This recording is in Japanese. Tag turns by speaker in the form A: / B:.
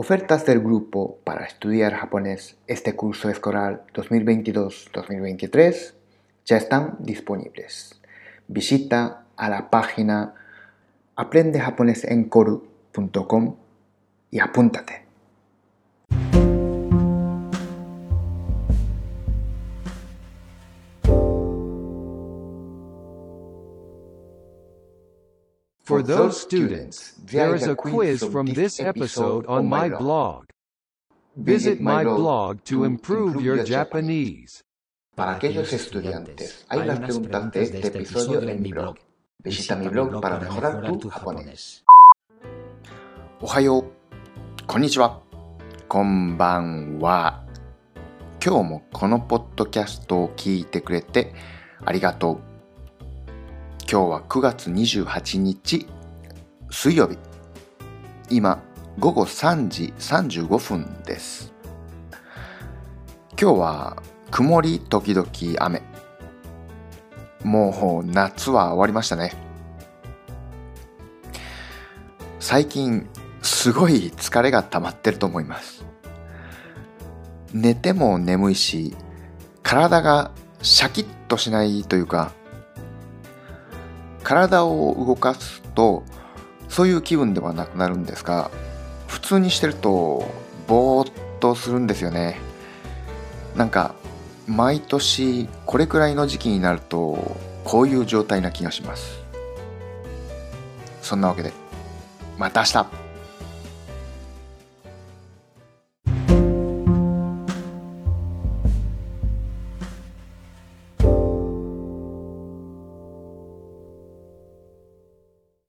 A: Ofertas del grupo para estudiar japonés este curso escolar 2022-2023 ya están disponibles. Visita a la página aprendejaponesencoru.com y apúntate.
B: For those students, there is a quiz from this episode on my blog. Visit my blog to improve your Japanese.
A: Para aquellos estudiantes, hay unas preguntas de este episodio en mi blog. Visita mi blog para mejorar tu japonés. おはよう。こんにちは。こんばんは。今日もこのポッドキャストを聞いてくれてありがとう。今日は9月28日水曜日。今午後3時35分です。今日は曇り時々雨。もう夏は終わりましたね。最近すごい疲れが溜まってると思います。寝ても眠いし、体がシャキッとしないというか、体を動かすとそういう気分ではなくなるんですが、普通にしてるとぼーっとするんですよね。なんか毎年これくらいの時期になるとこういう状態な気がします。そんなわけでまた明日